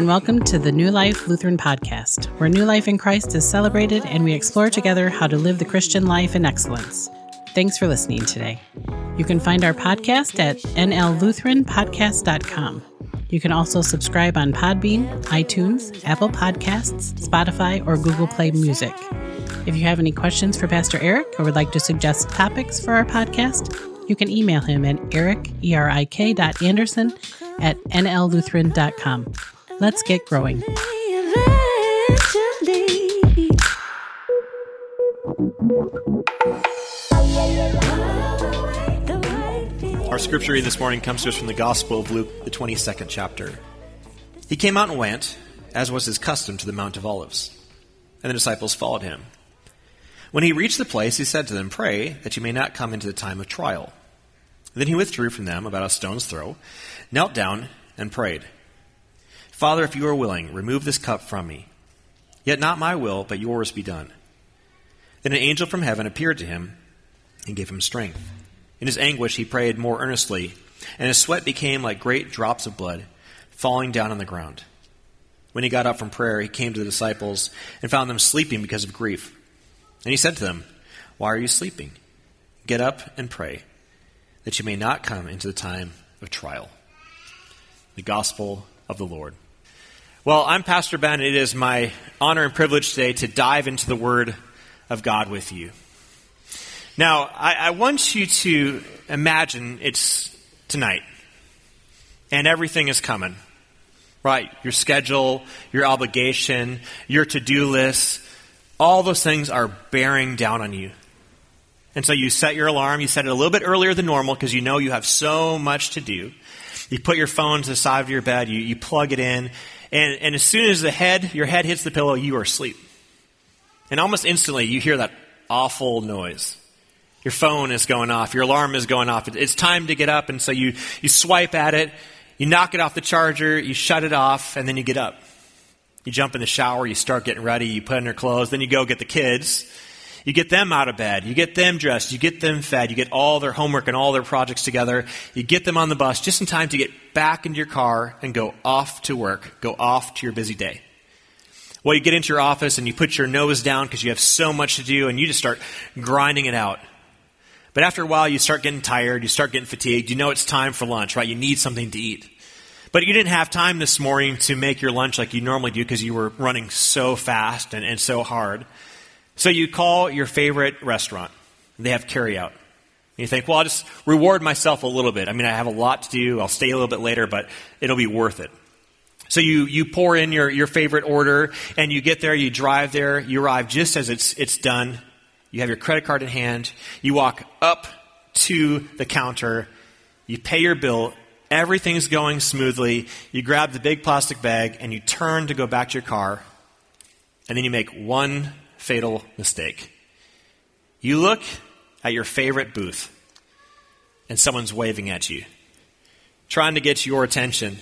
and welcome to the New Life Lutheran Podcast, where new life in Christ is celebrated and we explore together how to live the Christian life in excellence. Thanks for listening today. You can find our podcast at nllutheranpodcast.com. You can also subscribe on Podbean, iTunes, Apple Podcasts, Spotify, or Google Play Music. If you have any questions for Pastor Eric or would like to suggest topics for our podcast, you can email him at eric, E-R-I-K dot Anderson at nllutheran.com. Let's get growing. Our scripture reading this morning comes to us from the Gospel of Luke, the 22nd chapter. He came out and went, as was his custom, to the Mount of Olives, and the disciples followed him. When he reached the place, he said to them, Pray that you may not come into the time of trial. Then he withdrew from them about a stone's throw, knelt down, and prayed, Father, if you are willing, remove this cup from me. Yet not my will, but yours be done. Then an angel from heaven appeared to him and gave him strength. In his anguish, he prayed more earnestly, and his sweat became like great drops of blood falling down on the ground. When he got up from prayer, he came to the disciples and found them sleeping because of grief. And he said to them, Why are you sleeping? Get up and pray, that you may not come into the time of trial. The Gospel of the Lord. Well, I'm Pastor Ben, and it is my honor and privilege today to dive into the Word of God with you. Now, I, I want you to imagine it's tonight, and everything is coming. Right? Your schedule, your obligation, your to do list, all those things are bearing down on you. And so you set your alarm, you set it a little bit earlier than normal because you know you have so much to do. You put your phone to the side of your bed, you, you plug it in, and, and as soon as the head, your head hits the pillow, you are asleep. And almost instantly you hear that awful noise. Your phone is going off, your alarm is going off. It's time to get up, and so you, you swipe at it, you knock it off the charger, you shut it off, and then you get up. You jump in the shower, you start getting ready, you put on your clothes, then you go get the kids. You get them out of bed, you get them dressed, you get them fed, you get all their homework and all their projects together, you get them on the bus just in time to get back into your car and go off to work, go off to your busy day. Well, you get into your office and you put your nose down because you have so much to do and you just start grinding it out. But after a while, you start getting tired, you start getting fatigued, you know it's time for lunch, right? You need something to eat. But you didn't have time this morning to make your lunch like you normally do because you were running so fast and, and so hard. So you call your favorite restaurant. They have carryout. You think, well, I'll just reward myself a little bit. I mean, I have a lot to do. I'll stay a little bit later, but it'll be worth it. So you, you pour in your, your favorite order and you get there, you drive there, you arrive just as it's, it's done. You have your credit card in hand. You walk up to the counter. You pay your bill. Everything's going smoothly. You grab the big plastic bag and you turn to go back to your car. And then you make one fatal mistake. You look at your favorite booth and someone's waving at you, trying to get your attention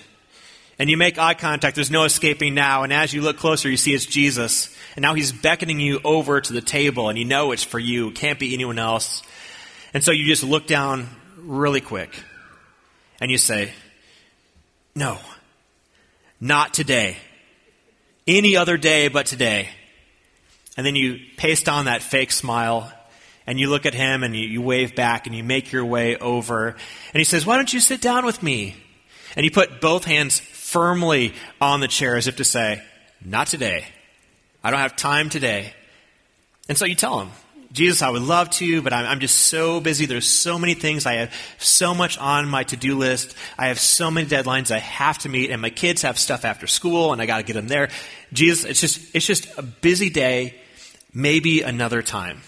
and you make eye contact. There's no escaping now. And as you look closer, you see it's Jesus. And now he's beckoning you over to the table, and you know it's for you. It can't be anyone else. And so you just look down really quick, and you say, No, not today. Any other day but today. And then you paste on that fake smile, and you look at him, and you, you wave back, and you make your way over. And he says, Why don't you sit down with me? And you put both hands firmly on the chair as if to say, Not today. I don't have time today. And so you tell him, Jesus, I would love to, but I'm, I'm, just so busy. There's so many things. I have so much on my to do list. I have so many deadlines I have to meet, and my kids have stuff after school, and I got to get them there. Jesus, it's just, it's just a busy day. Maybe another time.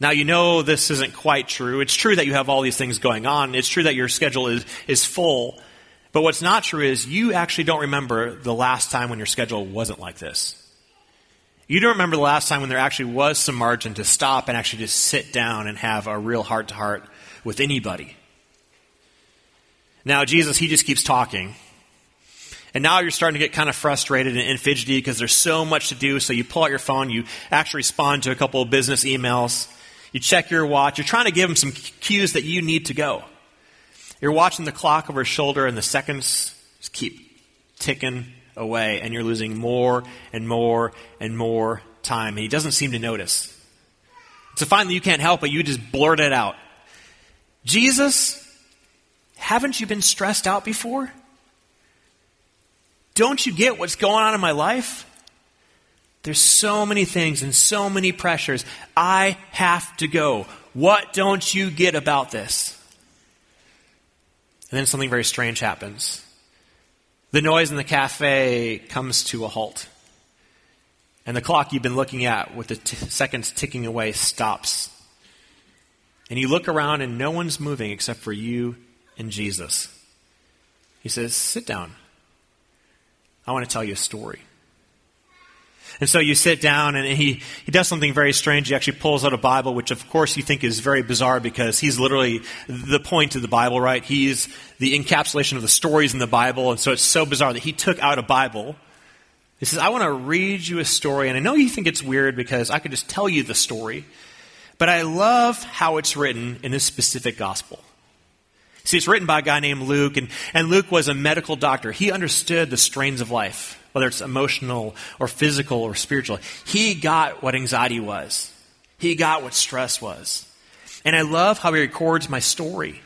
Now, you know this isn't quite true. It's true that you have all these things going on. It's true that your schedule is, is full. But what's not true is you actually don't remember the last time when your schedule wasn't like this. You don't remember the last time when there actually was some margin to stop and actually just sit down and have a real heart to heart with anybody. Now, Jesus, he just keeps talking. And now you're starting to get kind of frustrated and, fidgety because there's so much to do. So you pull out your phone, you actually respond to a couple of business emails, you check your watch, you're trying to give him some cues that you need to go. You're watching the clock over his shoulder, and the seconds just keep ticking away, and you're losing more and more and more time. And he doesn't seem to notice. So finally, you can't help it. You just blurt it out. Jesus, haven't you been stressed out before? Don't you get what's going on in my life? There's so many things and so many pressures. I have to go. What don't you get about this? And then something very strange happens. The noise in the cafe comes to a halt. And the clock you've been looking at with the t- seconds ticking away stops. And you look around and no one's moving except for you and Jesus. He says, Sit down. I want to tell you a story. And so you sit down and he, he does something very strange. He actually pulls out a Bible, which of course you think is very bizarre because he's literally the point of the Bible, right? He's the encapsulation of the stories in the Bible. And so it's so bizarre that he took out a Bible. He says, I want to read you a story. And I know you think it's weird because I could just tell you the story, but I love how it's written in this specific gospel. See, it's written by a guy named Luke, and, and Luke was a medical doctor. He understood the strains of life, whether it's emotional or physical or spiritual. He got what anxiety was, he got what stress was. And I love how he records my story.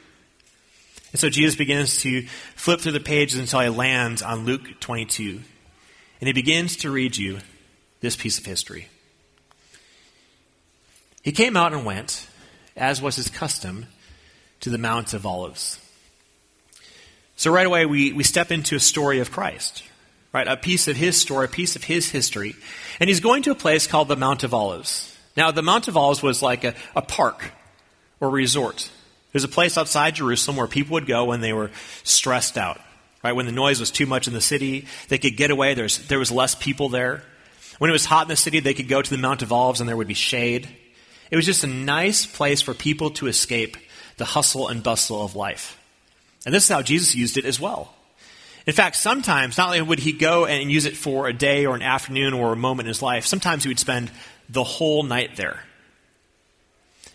And so Jesus begins to flip through the pages until he lands on Luke 22. And he begins to read you this piece of history. He came out and went, as was his custom to the Mount of Olives. So right away, we, we step into a story of Christ, right? A piece of his story, a piece of his history. And he's going to a place called the Mount of Olives. Now, the Mount of Olives was like a, a park or resort. There's a place outside Jerusalem where people would go when they were stressed out, right? When the noise was too much in the city, they could get away. There's, there was less people there. When it was hot in the city, they could go to the Mount of Olives and there would be shade. It was just a nice place for people to escape the hustle and bustle of life. And this is how Jesus used it as well. In fact, sometimes not only would he go and use it for a day or an afternoon or a moment in his life, sometimes he would spend the whole night there.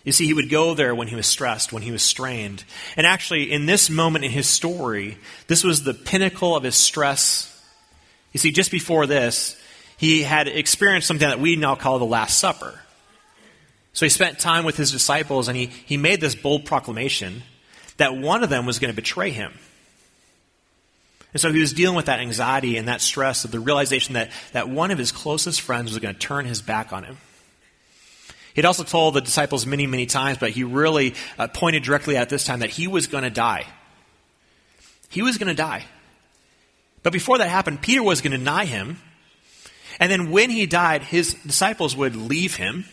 You see, he would go there when he was stressed, when he was strained. And actually, in this moment in his story, this was the pinnacle of his stress. You see, just before this, he had experienced something that we now call the Last Supper. So he spent time with his disciples and he, he made this bold proclamation that one of them was going to betray him. And so he was dealing with that anxiety and that stress of the realization that, that one of his closest friends was going to turn his back on him. He'd also told the disciples many, many times, but he really uh, pointed directly at this time that he was going to die. He was going to die. But before that happened, Peter was going to deny him. And then when he died, his disciples would leave him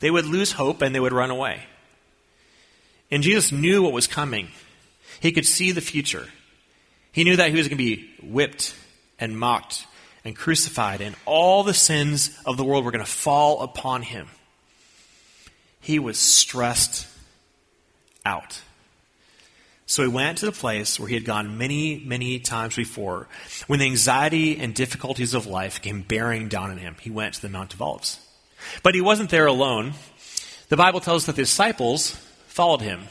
they would lose hope and they would run away. And Jesus knew what was coming. He could see the future. He knew that he was going to be whipped and mocked and crucified, and all the sins of the world were going to fall upon him. He was stressed out. So he went to the place where he had gone many, many times before when the anxiety and difficulties of life came bearing down on him. He went to the Mount of Olives. But he wasn't there alone. The Bible tells us that the disciples followed him.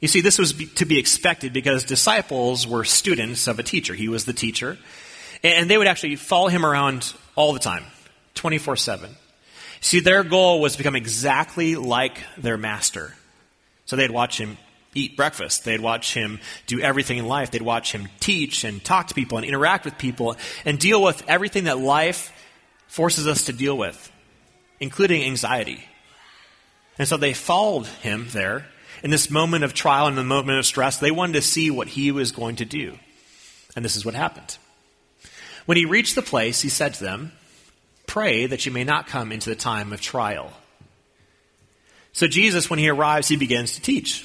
You see, this was to be expected because disciples were students of a teacher. He was the teacher. And they would actually follow him around all the time, 24 7. See, their goal was to become exactly like their master. So they'd watch him eat breakfast. They'd watch him do everything in life. They'd watch him teach and talk to people and interact with people and deal with everything that life forces us to deal with, including anxiety. And so they followed him there in this moment of trial and the moment of stress. They wanted to see what he was going to do. And this is what happened. When he reached the place, he said to them, Pray that you may not come into the time of trial. So Jesus, when he arrives, he begins to teach.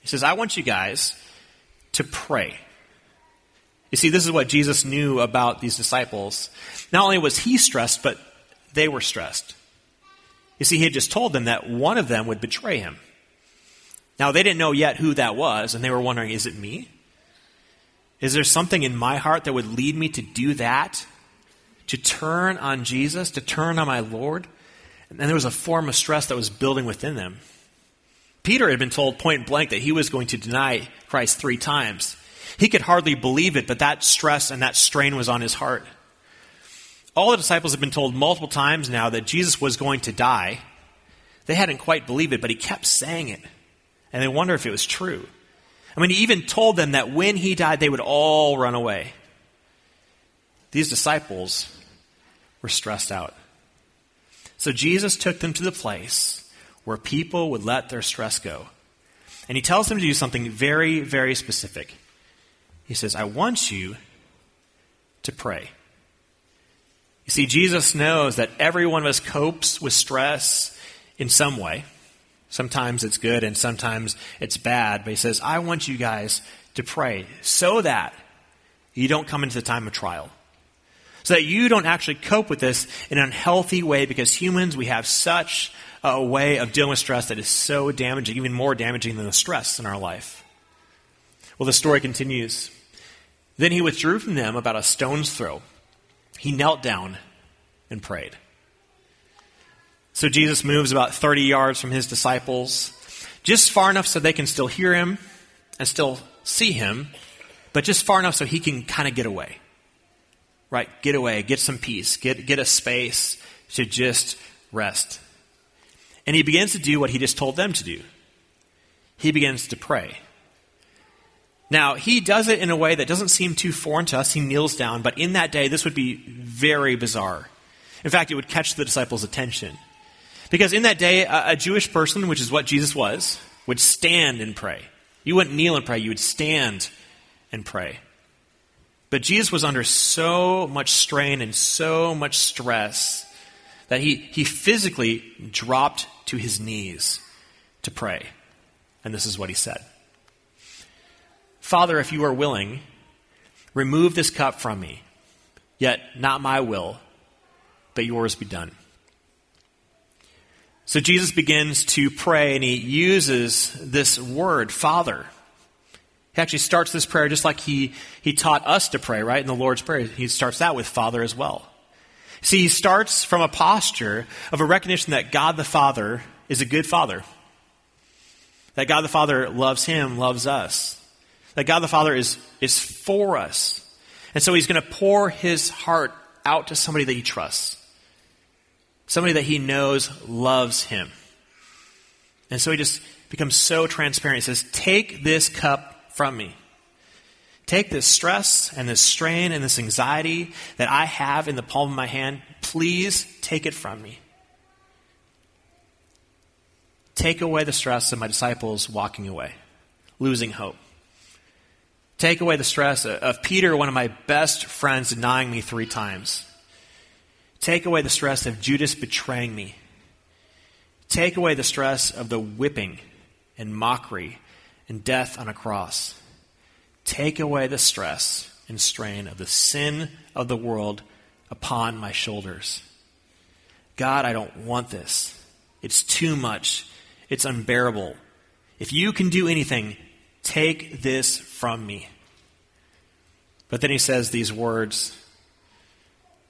He says, I want you guys to pray. You see, this is what Jesus knew about these disciples. Not only was he stressed, but they were stressed. You see, he had just told them that one of them would betray him. Now, they didn't know yet who that was, and they were wondering, is it me? Is there something in my heart that would lead me to do that? To turn on Jesus, to turn on my Lord? And there was a form of stress that was building within them. Peter had been told point blank that he was going to deny Christ three times. He could hardly believe it, but that stress and that strain was on his heart. All the disciples have been told multiple times now that Jesus was going to die. They hadn't quite believed it, but he kept saying it. And they wonder if it was true. I mean, he even told them that when he died, they would all run away. These disciples were stressed out. So Jesus took them to the place where people would let their stress go. And he tells them to do something very, very specific. He says, I want you to pray. You see, Jesus knows that every one of us copes with stress in some way. Sometimes it's good and sometimes it's bad, but he says, I want you guys to pray so that you don't come into the time of trial. So that you don't actually cope with this in an unhealthy way because humans, we have such a way of dealing with stress that is so damaging, even more damaging than the stress in our life. Well, the story continues. Then he withdrew from them about a stone's throw. He knelt down and prayed. So Jesus moves about 30 yards from his disciples, just far enough so they can still hear him and still see him, but just far enough so he can kind of get away. Right? Get away, get some peace, get, get a space to just rest. And he begins to do what he just told them to do. He begins to pray. Now, he does it in a way that doesn't seem too foreign to us. He kneels down, but in that day, this would be very bizarre. In fact, it would catch the disciples' attention. Because in that day, a, a Jewish person, which is what Jesus was, would stand and pray. You wouldn't kneel and pray, you would stand and pray. But Jesus was under so much strain and so much stress that he, he physically dropped to his knees to pray. And this is what he said Father, if you are willing, remove this cup from me. Yet not my will, but yours be done. So Jesus begins to pray and he uses this word, Father. He actually starts this prayer just like he, he taught us to pray, right? In the Lord's Prayer. He starts that with Father as well. See, he starts from a posture of a recognition that God the Father is a good Father. That God the Father loves him, loves us. That God the Father is, is for us. And so he's going to pour his heart out to somebody that he trusts. Somebody that he knows loves him. And so he just becomes so transparent. He says, Take this cup from me. Take this stress and this strain and this anxiety that I have in the palm of my hand. Please take it from me. Take away the stress of my disciples walking away, losing hope. Take away the stress of Peter, one of my best friends, denying me three times. Take away the stress of Judas betraying me. Take away the stress of the whipping and mockery and death on a cross. Take away the stress and strain of the sin of the world upon my shoulders. God, I don't want this. It's too much. It's unbearable. If you can do anything, Take this from me. But then he says these words.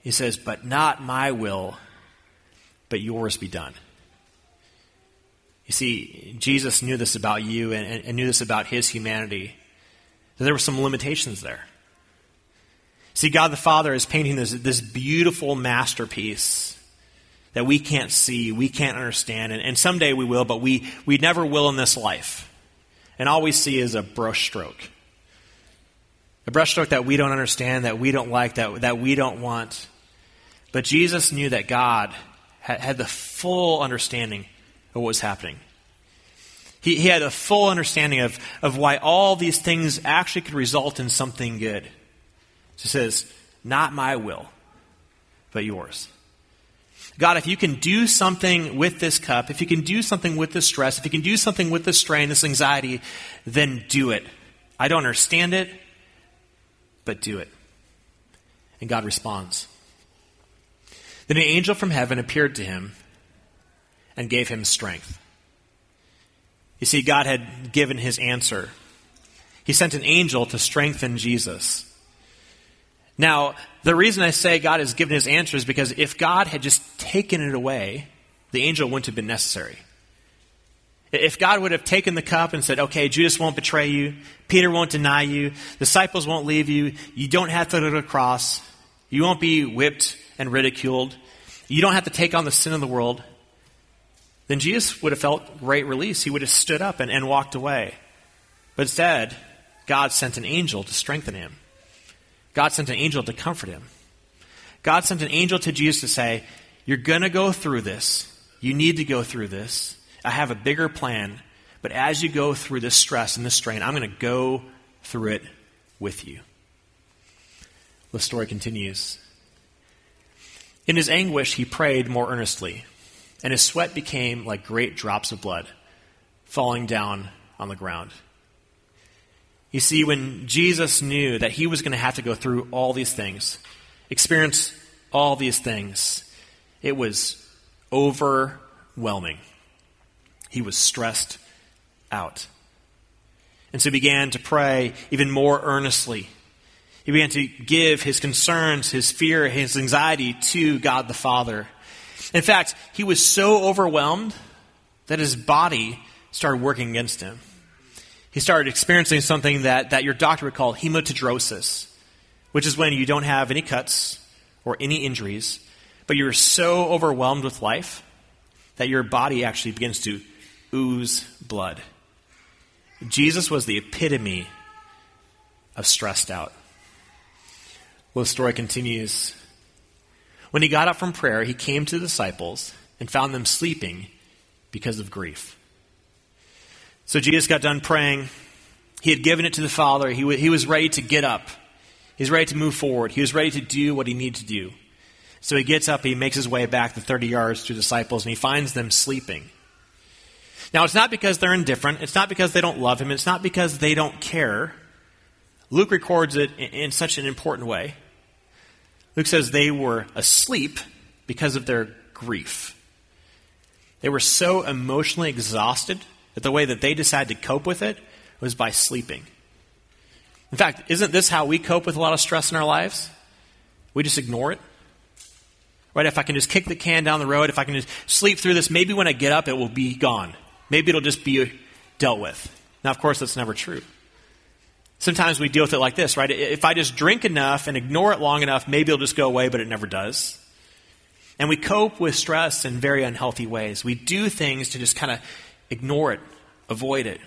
He says, But not my will, but yours be done. You see, Jesus knew this about you and, and, knew this about his humanity, that there were some limitations there. See, God the Father is painting this, this beautiful masterpiece that we can't see, we can't understand, and, and someday we will, but we, we never will in this life and all we see is a brushstroke. A brushstroke that we don't understand, that we don't like, that, that we don't want. But Jesus knew that God had, had the full understanding of what was happening. He, he had a full understanding of, of why all these things actually could result in something good. He says, Not my will, but yours. God, if you can do something with this cup, if you can do something with this stress, if you can do something with this strain, this anxiety, then do it. I don't understand it, but do it. And God responds. Then an angel from heaven appeared to him and gave him strength. You see, God had given his answer. He sent an angel to strengthen Jesus. Now, the reason I say God has given his answer is because if God had just taken it away, the angel wouldn't have been necessary. If God would have taken the cup and said, okay, Judas won't betray you, Peter won't deny you, disciples won't leave you, you don't have to go to the cross, you won't be whipped and ridiculed, you don't have to take on the sin of the world, then Jesus would have felt great release. He would have stood up and, and walked away. But instead, God sent an angel to strengthen him. God sent an angel to comfort him. God sent an angel to Jesus to say, You're going to go through this. You need to go through this. I have a bigger plan. But as you go through this stress and this strain, I'm going to go through it with you. The story continues. In his anguish, he prayed more earnestly, and his sweat became like great drops of blood falling down on the ground. You see, when Jesus knew that he was going to have to go through all these things, experience all these things, it was overwhelming. He was stressed out. And so he began to pray even more earnestly. He began to give his concerns, his fear, his anxiety to God the Father. In fact, he was so overwhelmed that his body started working against him he started experiencing something that, that your doctor would call hematidrosis, which is when you don't have any cuts or any injuries, but you're so overwhelmed with life that your body actually begins to ooze blood. Jesus was the epitome of stressed out. Well, the story continues. When he got up from prayer, he came to the disciples and found them sleeping because of grief. So Jesus got done praying. He had given it to the Father. He, w- he was ready to get up. He was ready to move forward. He was ready to do what he needed to do. So he gets up, he makes his way back the 30 yards to the disciples, and he finds them sleeping. Now, it's not because they're indifferent. It's not because they don't love him. It's not because they don't care. Luke records it in, in such an important way. Luke says they were asleep because of their grief. They were so emotionally exhausted that the way that they decided to cope with it was by sleeping. In fact, isn't this how we cope with a lot of stress in our lives? We just ignore it. Right? If I can just kick the can down the road, if I can just sleep through this, maybe when I get up, it will be gone. Maybe it'll just be dealt with. Now, of course, that's never true. Sometimes we deal with it like this, right? If I just drink enough and ignore it long enough, maybe it'll just go away, but it never does. And we cope with stress in very unhealthy ways. We do things to just kind of ignore it, avoid it.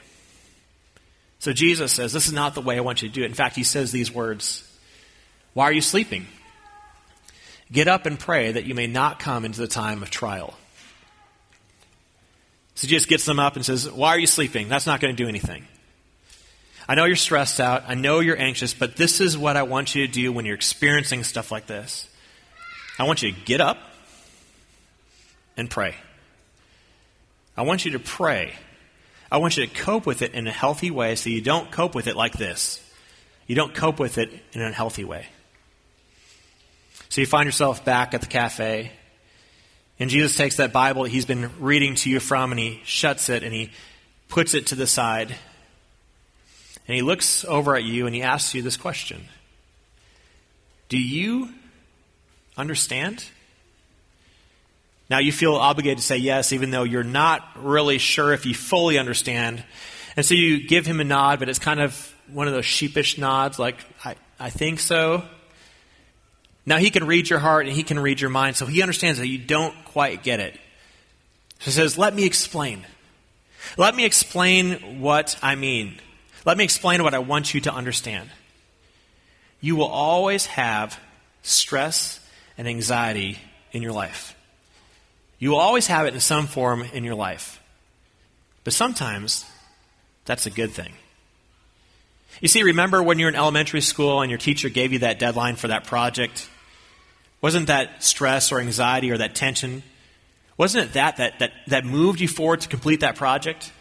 So Jesus says, This is not the way I want you to do it. In fact, he says these words Why are you sleeping? Get up and pray that you may not come into the time of trial. So Jesus gets them up and says, Why are you sleeping? That's not going to do anything. I know you're stressed out. I know you're anxious, but this is what I want you to do when you're experiencing stuff like this. I want you to get up and pray. I want you to pray. I want you to cope with it in a healthy way so you don't cope with it like this. You don't cope with it in an unhealthy way. So you find yourself back at the cafe, and Jesus takes that Bible he's been reading to you from, and he shuts it and he puts it to the side. And he looks over at you and he asks you this question Do you understand? Now you feel obligated to say yes, even though you're not really sure if you fully understand. And so you give him a nod, but it's kind of one of those sheepish nods, like, I, I think so. Now he can read your heart and he can read your mind, so he understands that you don't quite get it. So he says, Let me explain. Let me explain what I mean. Let me explain what I want you to understand. You will always have stress and anxiety in your life. You will always have it in some form in your life. But sometimes that's a good thing. You see, remember when you were in elementary school and your teacher gave you that deadline for that project? Wasn't that stress or anxiety or that tension? Wasn't it that that, that, that moved you forward to complete that project?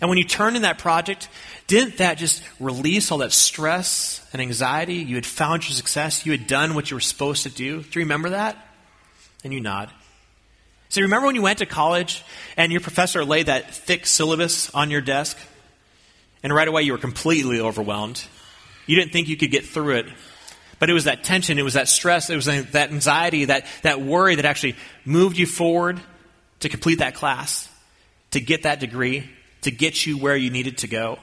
And when you turned in that project, didn't that just release all that stress and anxiety? You had found your success. You had done what you were supposed to do. Do you remember that? And you nod. So remember when you went to college and your professor laid that thick syllabus on your desk? And right away you were completely overwhelmed. You didn't think you could get through it. But it was that tension, it was that stress, it was that anxiety, that, that worry that actually moved you forward to complete that class. to get that degree, to get you where you needed to go?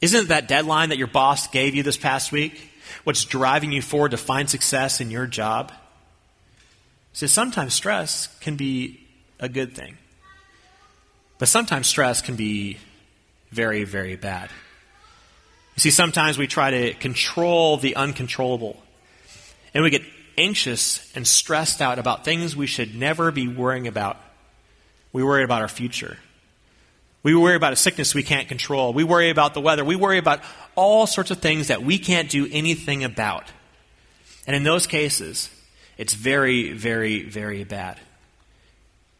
Isn't that deadline that your boss gave you this past week what's driving you forward to find success in your job? So sometimes stress can be a good thing. But sometimes stress can be very, very bad. You see, sometimes we try to control the uncontrollable. And we get anxious and stressed out about things we should never be worrying about. We worry about our future. We worry about a sickness we can't control. We worry about the weather. We worry about all sorts of things that we can't do anything about. And in those cases, it's very, very, very bad.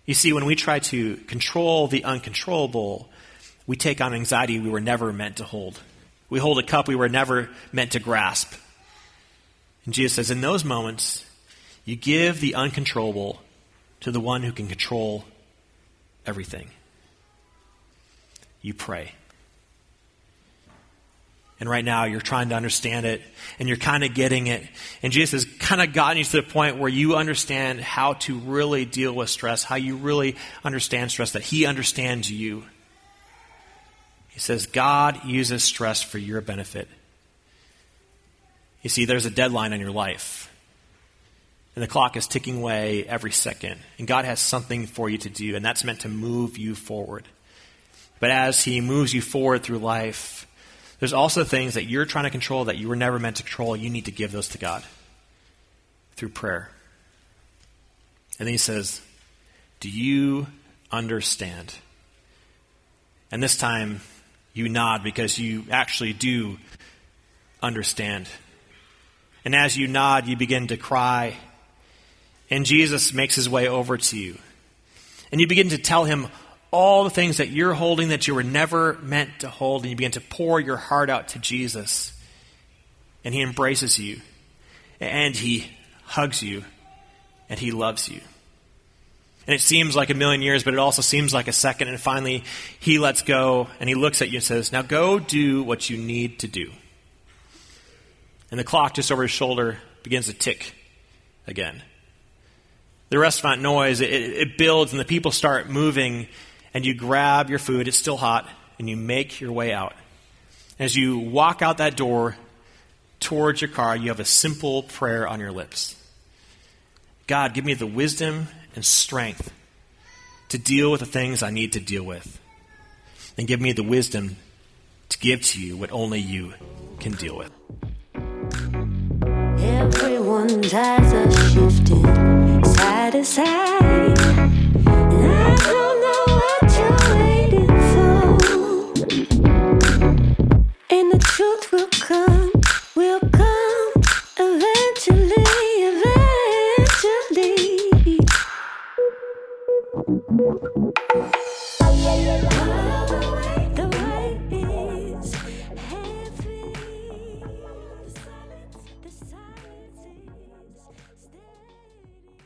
You see, when we try to control the uncontrollable, we take on anxiety we were never meant to hold. We hold a cup we were never meant to grasp. And Jesus says, in those moments, you give the uncontrollable to the one who can control everything. You pray. And right now, you're trying to understand it, and you're kind of getting it. And Jesus has kind of gotten you to the point where you understand how to really deal with stress, how you really understand stress, that He understands you. He says, God uses stress for your benefit. You see, there's a deadline on your life. And the clock is ticking away every second. And God has something for you to do, and that's meant to move you forward. But as He moves you forward through life, there's also things that you're trying to control that you were never meant to control. You need to give those to God through prayer. And then He says, Do you understand? And this time, you nod because you actually do understand. And as you nod, you begin to cry. And Jesus makes his way over to you. And you begin to tell him all the things that you're holding that you were never meant to hold. And you begin to pour your heart out to Jesus. And he embraces you. And he hugs you. And he loves you. And it seems like a million years, but it also seems like a second. And finally, he lets go and he looks at you and says, Now go do what you need to do. And the clock just over his shoulder begins to tick again. The restaurant noise, it, it builds and the people start moving, and you grab your food, it's still hot, and you make your way out. As you walk out that door towards your car, you have a simple prayer on your lips God, give me the wisdom and strength to deal with the things I need to deal with. And give me the wisdom to give to you what only you can deal with. Everyone's eyes are shifting side to side.